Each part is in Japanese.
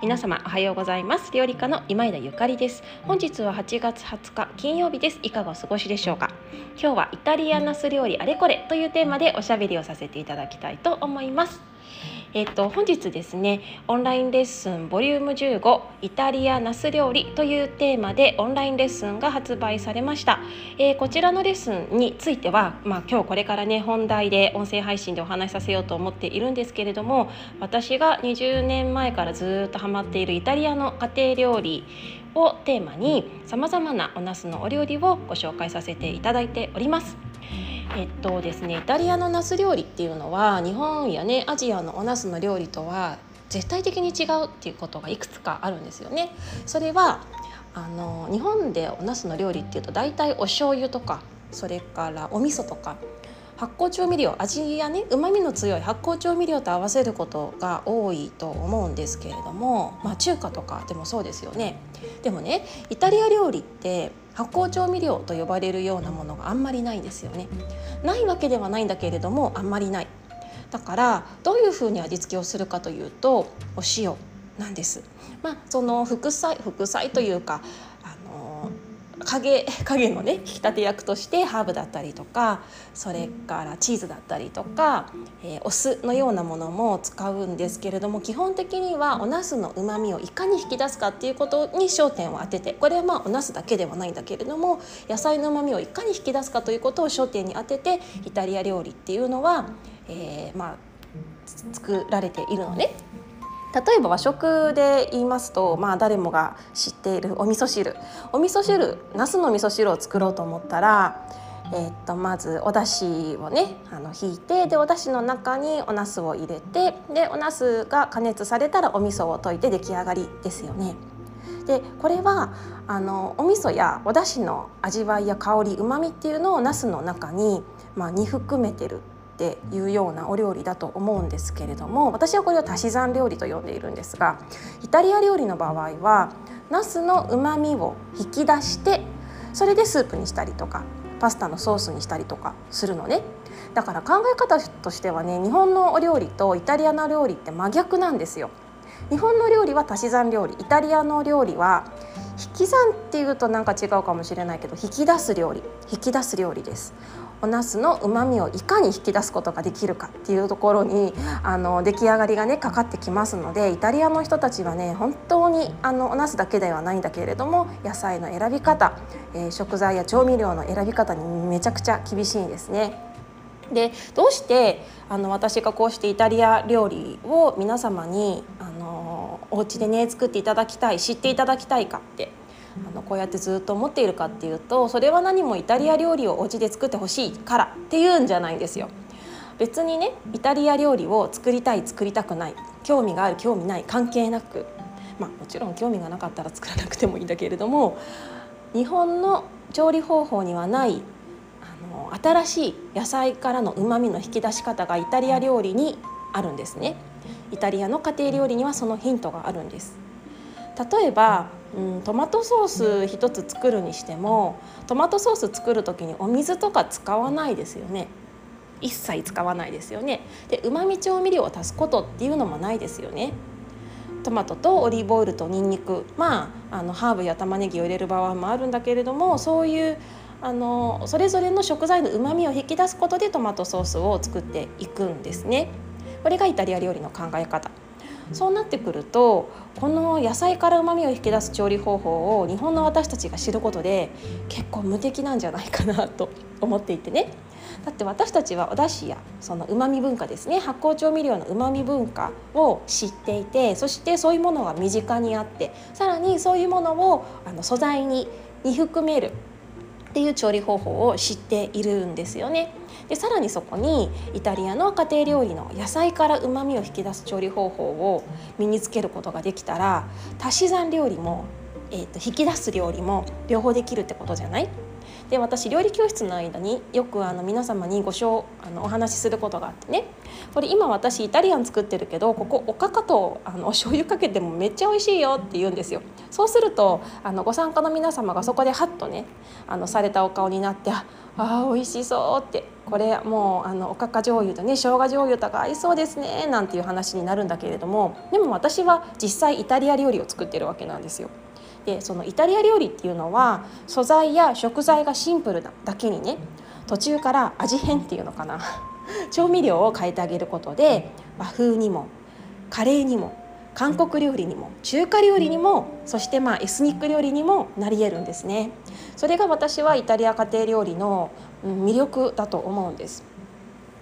皆様おはようございます。料理家の今枝ゆかりです。本日は8月20日金曜日です。いかがお過ごしでしょうか。今日はイタリアナス料理あれこれというテーマでおしゃべりをさせていただきたいと思います。えっと、本日ですねオンラインレッスンボリューム15イタリアナス料理というテーマでオンラインレッスンが発売されました、えー、こちらのレッスンについては、まあ、今日これからね本題で音声配信でお話しさせようと思っているんですけれども私が20年前からずっとハマっているイタリアの家庭料理をテーマにさまざまなお茄子のお料理をご紹介させていただいております。えっとですねイタリアのナス料理っていうのは日本やねアジアのおナスの料理とは絶対的に違うっていうことがいくつかあるんですよね。それはあの日本でおナスの料理っていうと大体お醤油とかそれからお味噌とか発酵調味料味やねうまみの強い発酵調味料と合わせることが多いと思うんですけれども、まあ、中華とかでもそうですよね。でもねイタリア料理って発酵調味料と呼ばれるようなものがあんまりないんですよね。ないわけではないんだけれどもあんまりない。だからどういうふうに味付けをするかというとお塩なんです。まあその副菜副菜というか影影のね引き立て役としてハーブだったりとかそれからチーズだったりとか、えー、お酢のようなものも使うんですけれども基本的にはお茄子のうまみをいかに引き出すかっていうことに焦点を当ててこれはまあお茄子だけではないんだけれども野菜のうまみをいかに引き出すかということを焦点に当ててイタリア料理っていうのは、えー、まあ作られているのね。例えば和食で言いますと、まあ、誰もが知っているお味噌汁お味噌汁なすの味噌汁を作ろうと思ったら、えー、っとまずお出汁をねあの引いてでお出汁の中にお茄子を入れてでお茄子が加熱されたらお味噌を溶いて出来上がりですよね。でこれはあのお味噌やお出汁の味わいや香りうまみっていうのを茄子の中に、まあ、に含めてるっていうようなお料理だと思うんですけれども私はこれを足し算料理と呼んでいるんですがイタリア料理の場合はナスのうまみを引き出してそれでスープにしたりとかパスタのソースにしたりとかするのね。だから考え方としてはね日本のお料理とイタリアの料理って真逆なんですよ。日本の料理は足し算料理イタリアの料理は引き算っていうとなんか違うかもしれないけど引き出す料理引き出す料理です。お茄子のうまみをいかに引き出すことができるかっていうところにあの出来上がりがねかかってきますのでイタリアの人たちはね本当にあのお茄子だけではないんだけれども野菜の選び方、えー、食材や調味料の選び方にめちゃくちゃ厳しいんですね。でどうしてあの私がこうしてイタリア料理を皆様にあのお家でね作っていただきたい知っていただきたいかってあのこうやってずっと思っているかっていうとそれは何もイタリア料理をお家で作ってほしいからっていうんじゃないんですよ。別にねイタリア料理を作りたい作りたくない興味がある興味ない関係なくまあもちろん興味がなかったら作らなくてもいいんだけれども日本の調理方法にはないあの新しい野菜からのうまみの引き出し方がイタリア料理にあるんですね。イタリアの家庭料理にはそのヒントがあるんです。例えば、うん、トマトソース一つ作るにしてもトマトソース作る時にお水とか使わないですよね。一切使わないですよね。でうまみ調味料を足すことっていうのもないですよね。トマトとオリーブオイルとニンニク。まああのハーブや玉ねぎを入れる場合もあるんだけれどもそういうあのそれぞれの食材のうまみを引き出すことでトマトソースを作っていくんですね。これがイタリア料理の考え方。そうなってくるとこの野菜からうまみを引き出す調理方法を日本の私たちが知ることで結構無敵なんじゃないかなと 思っていてね。だって私たちはお出汁やそのうまみ文化ですね発酵調味料のうまみ文化を知っていてそしてそういうものが身近にあってさらにそういうものをあの素材にに含めるっていう調理方法を知っているんですよね。でさらにそこにイタリアの家庭料理の野菜からうまみを引き出す調理方法を身につけることができたら足し算料理も、えーと、引き出す料理も両方できるってことじゃない？で私料理教室の間によくあの皆様にご紹あのお話しすることがあってね。これ今私イタリアン作ってるけどここおかかとあのお醤油かけてもめっちゃ美味しいよって言うんですよ。そうするとあのご参加の皆様がそこでハッとねあのされたお顔になってああ美味しそうってこれもうあのおかか醤油とね生姜醤油とか合いそうですねなんていう話になるんだけれどもでも私は実際イタリア料理を作ってるわけなんですよ。でそのイタリア料理っていうのは素材や食材がシンプルなだけにね途中から味変っていうのかな調味料を変えてあげることで和風にもカレーにも韓国料理にも中華料理にもそしてまあエスニック料理にもなり得るんですねそれが私はイタリア家庭料理の魅力だと思うんです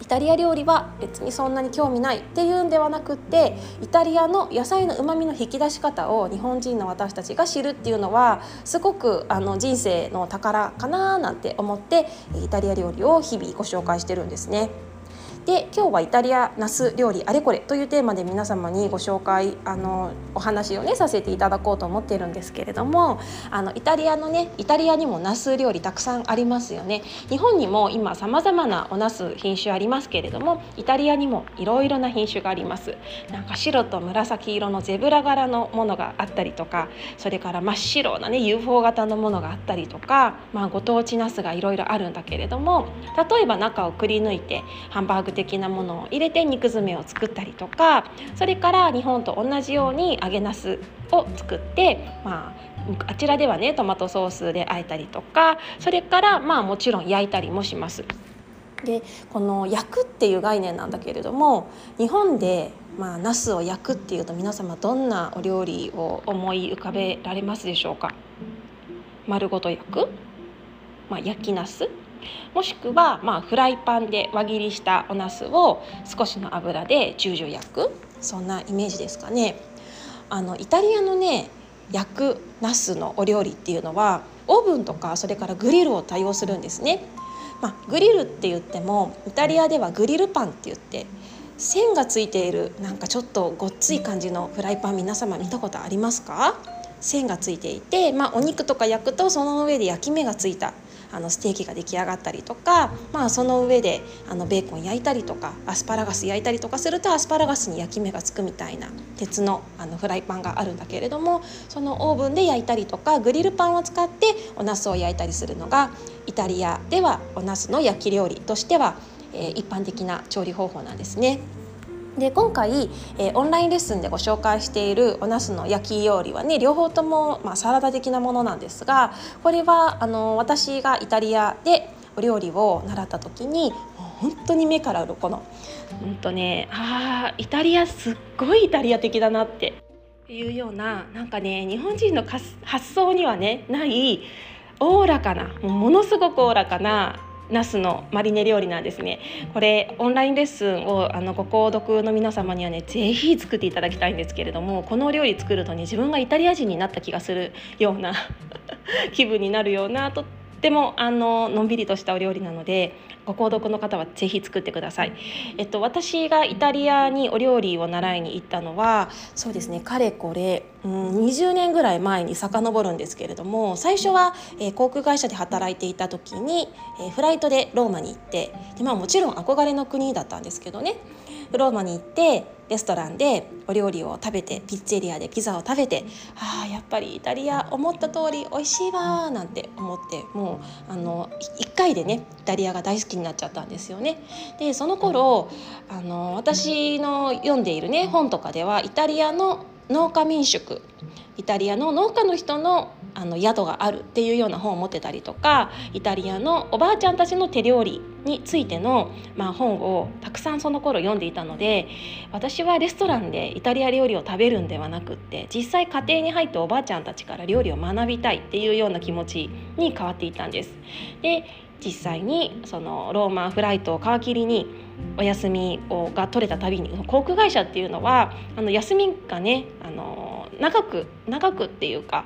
イタリア料理は別にそんなに興味ないっていうんではなくってイタリアの野菜のうまみの引き出し方を日本人の私たちが知るっていうのはすごくあの人生の宝かななんて思ってイタリア料理を日々ご紹介してるんですね。で今日はイタリアナス料理あれこれというテーマで皆様にご紹介あのお話をねさせていただこうと思っているんですけれどもあのイタリアのねイタリアにもナス料理たくさんありますよね。日本にも今さまざまなおナス品種ありますけれどもイタリアにもいろいろな品種があります。なんか白と紫色のゼブラ柄のものがあったりとかそれから真っ白なね UFO 型のものがあったりとかまあご当地ナスがいろいろあるんだけれども例えば中をくり抜いてハンバーグ的なものを入れて肉詰めを作ったりとかそれから日本と同じように揚げなすを作って、まあ、あちらではねトマトソースで和えたりとかそれからまあもちろん焼いたりもします。でこの焼くっていう概念なんだけれども日本でまあ、茄子を焼くっていうと皆様どんなお料理を思い浮かべられますでしょうか？丸ごと焼く、まあ、焼き茄子？もしくはまあフライパンで輪切りしたお茄子を少しの油で10々焼くそんなイメージですかね。あのイタリアのね焼くナスのお料理っていうのはオーブンとかそれからグリルを多用するんですね。まあ、グリルって言ってもイタリアではグリルパンって言って線がついているなんかちょっとごっつい感じのフライパン皆様見たことありますか？線がついていて、まあ、お肉とか焼くとその上で焼き目がついたあのステーキが出来上がったりとか、まあ、その上であのベーコン焼いたりとかアスパラガス焼いたりとかするとアスパラガスに焼き目がつくみたいな鉄のあのフライパンがあるんだけれどもそのオーブンで焼いたりとかグリルパンを使ってお茄子を焼いたりするのがイタリアではお茄子の焼き料理としては、えー、一般的な調理方法なんですね。で今回、えー、オンラインレッスンでご紹介しているお茄子の焼き料理はね両方とも、まあ、サラダ的なものなんですがこれはあの私がイタリアでお料理を習った時に本当に目から鱗のうんとねあイタリアすっごいイタリア的だなっていうようななんかね日本人の発想にはねないおおらかなものすごくおおらかなナスのマリネ料理なんですね。これオンラインレッスンをあのご購読の皆様にはね是非作っていただきたいんですけれどもこの料理作るとね自分がイタリア人になった気がするような 気分になるようなとってもあののんびりとしたお料理なのでご購読の方はぜひ作ってください。えっと私がイタリアにお料理を習いに行ったのはそうですねかれこれ、うん、20年ぐらい前に遡るんですけれども最初は、えー、航空会社で働いていた時に、えー、フライトでローマに行ってで、まあ、もちろん憧れの国だったんですけどねローマに行ってレストランでお料理を食べてピッツェリアでピザを食べてあやっぱりイタリア思った通り美味しいわなんて思ってもうあの1回でねイタリアが大好きになっちゃったんですよね。でその頃あの私の読んでいるね本とかではイタリアの農家民宿イタリアの農家の人のあの宿があるっていうような本を持ってたりとかイタリアのおばあちゃんたちの手料理についての、まあ、本をたくさんその頃読んでいたので私はレストランでイタリア料理を食べるんではなくって実際家庭に入っておばあちゃんたちから料理を学びたいっていうような気持ちに変わっていたんです。で実際にそのローマンフライトを皮切りにお休みをが取れたたびに航空会社っていうのはあの休みがねあの長く長くっていうか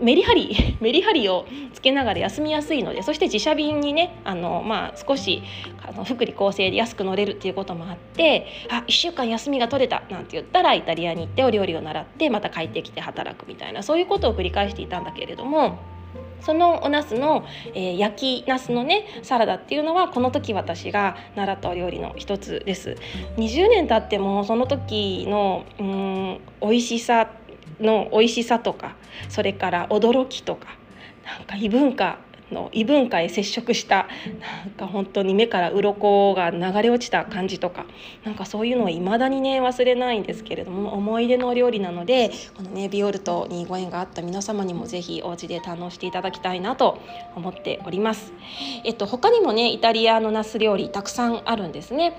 メリハリ メリハリをつけながら休みやすいのでそして自社便にねあの、まあ、少しあの福利厚生で安く乗れるっていうこともあってあ1週間休みが取れたなんて言ったらイタリアに行ってお料理を習ってまた帰ってきて働くみたいなそういうことを繰り返していたんだけれどもそのお茄子の、えー、焼き茄子のねサラダっていうのはこの時私が習ったお料理の一つです。20年経ってもその時のうん美味しさの美味しさとかそれから驚きとかなんか異文化の異文化へ接触したなんか本当に目から鱗が流れ落ちた感じとかなんかそういうのを未だにね忘れないんですけれども思い出の料理なのでこのねビオルトにご縁があった皆様にも是非お家で堪能していただきたいなと思っております。えっと他にもねイタリアのナス料理たくさんあるんですね。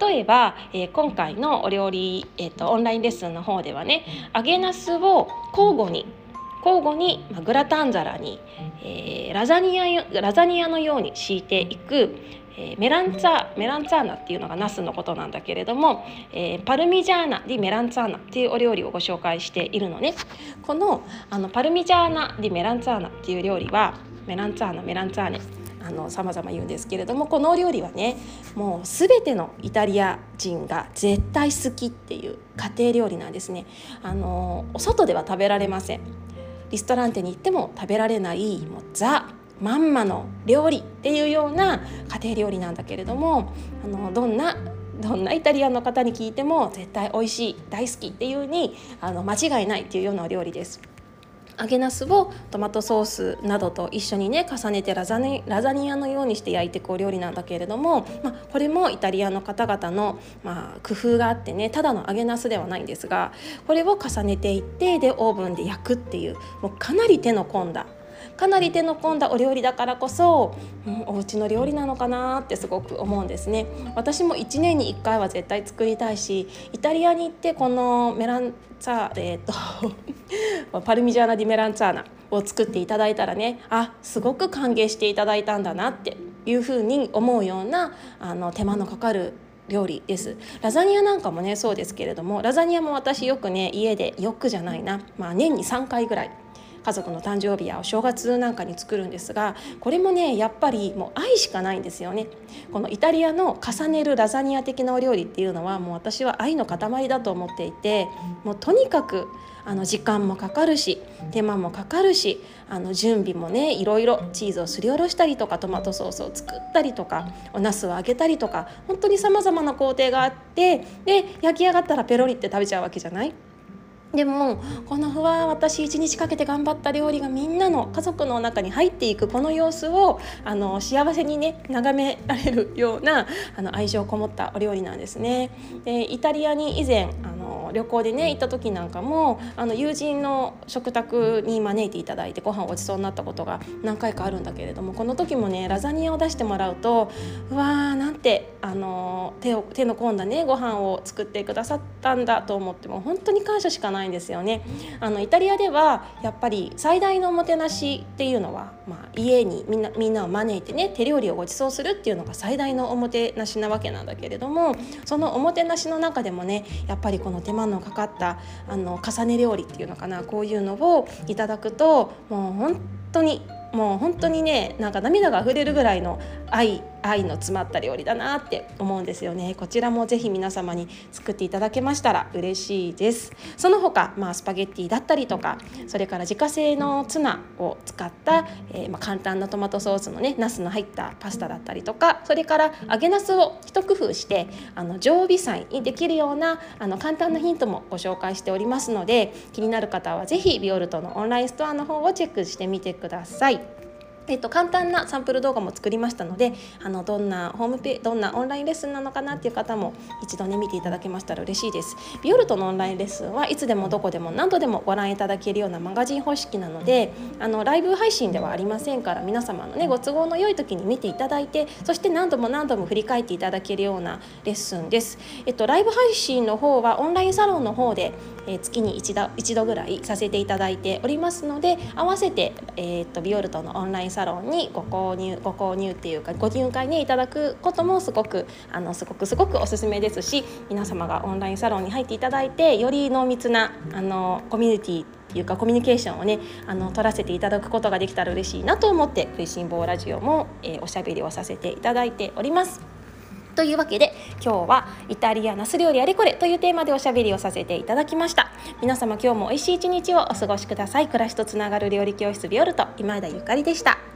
例えば、えー、今回のお料理、えっと、オンラインレッスンの方ではね揚げナスを交互に交互に、まあ、グラタン皿に、えー、ラザニアラザニアのように敷いていく、えー、メランツァメランツァーナっていうのがナスのことなんだけれども、えー、パルミジャーナディメランツァーナっていうお料理をご紹介しているのね。このあのパルミジャーナディメランツァーナっていう料理はメランツァーナメランツァーネあの様々言うんですけれどもこのお料理はねもう全てのイタリア人が絶対好きっていう家庭料理なんですね。あのお外では食べられませんリストランテに行っても食べられないもうザまんまの料理っていうような家庭料理なんだけれどもあのどんなどんなイタリアンの方に聞いても絶対美味しい大好きっていうにあの間違いないっていうようなお料理です。揚げなすをトマトソースなどと一緒にね重ねてラザニラザニアのようにして焼いていくお料理なんだけれども、まあ、これもイタリアの方々の、まあ、工夫があってねただの揚げなすではないんですがこれを重ねていってでオーブンで焼くっていうもうかなり手の込んだかなり手の込んだお料理だからこそ、うん、お家の料理なのかなってすごく思うんですね。私も1年に1回は絶対作りたいしイタリアに行ってこのメランツァえー、と パルミジャーナ・ディ・メランツァーナを作っていただいたらねあすごく歓迎していただいたんだなっていうふうに思うようなあの手間のかかる料理です。ラザニアなんかもねそうですけれどもラザニアも私よくね家でよくじゃないな、まあ、年に3回ぐらい家族の誕生日やお正月なんかに作るんですがこれもねやっぱりもう愛しかないんですよね。このイタリアの重ねるラザニア的なお料理っていうのはもう私は愛の塊だと思っていてもうとにかくあの時間もかかるし手間もかかるしあの準備もねいろいろチーズをすりおろしたりとかトマトソースを作ったりとかお茄子を揚げたりとか本当にさまざまな工程があってで焼き上がったらペロリって食べちゃうわけじゃない？でもこのふわ私一日かけて頑張った料理がみんなの家族の中に入っていくこの様子をあの幸せにね眺められるようなあの愛情こもったお料理なんですね。でイタリアに以前あの旅行でね行った時なんかもあの友人の食卓に招いていただいてご飯をごちそうになったことが何回かあるんだけれどもこの時もねラザニアを出してもらうとうわーなんてあの手を手の込んだねご飯を作ってくださったんだと思っても本当に感謝しかないんですよね。あのイタリアではやっぱり最大のおもてなしっていうのは、まあ、家にみんなみんなを招いてね手料理をごちそうするっていうのが最大のおもてなしなわけなんだけれどもそのおもてなしの中でもねやっぱりこの手間のかかったあの重ね料理っていうのかなこういうのをいただくともう本当にもう本当にねなんか涙が溢れるぐらいの愛愛の詰まった料理だなって思うんですよねこちらもぜひ皆様に作っていただけましたら嬉しいですその他、まあ、スパゲッティだったりとかそれから自家製のツナを使った、えー、まあ、簡単なトマトソースのねナスの入ったパスタだったりとかそれから揚げナスを一工夫してあの常備菜にできるようなあの簡単なヒントもご紹介しておりますので気になる方は是非ビオルトのオンラインストアの方をチェックしてみてください。えっと、簡単なサンプル動画も作りましたのであのどんなホームペどんなオンラインレッスンなのかなっていう方も一度ね見ていただけましたら嬉しいです。ビオルトのオンラインレッスンはいつでもどこでも何度でもご覧いただけるようなマガジン方式なのであのライブ配信ではありませんから皆様のねご都合の良い時に見ていただいてそして何度も何度も振り返っていただけるようなレッスンです、えっと、ライブ配信の方はオンラインサロンの方で、え、月に一度一度ぐらいさせていただいておりますので合わせて、えー、っとビオルトのオンラインサロンにご購入ご購入っていうかご入会ねいただくこともすごくあのすごくすごくおすすめですし皆様がオンラインサロンに入っていただいてより濃密なあのコミュニティっていうかコミュニケーションをねあの取らせていただくことができたら嬉しいなと思って「食いしん坊ラジオも」えー、おしゃべりをさせていただいております。というわけで今日はイタリアナス料理あれこれというテーマでおしゃべりをさせていただきました。皆様今日も美味しい一日をお過ごしください。暮らしとつながる料理教室ビオルト今枝ゆかりでした。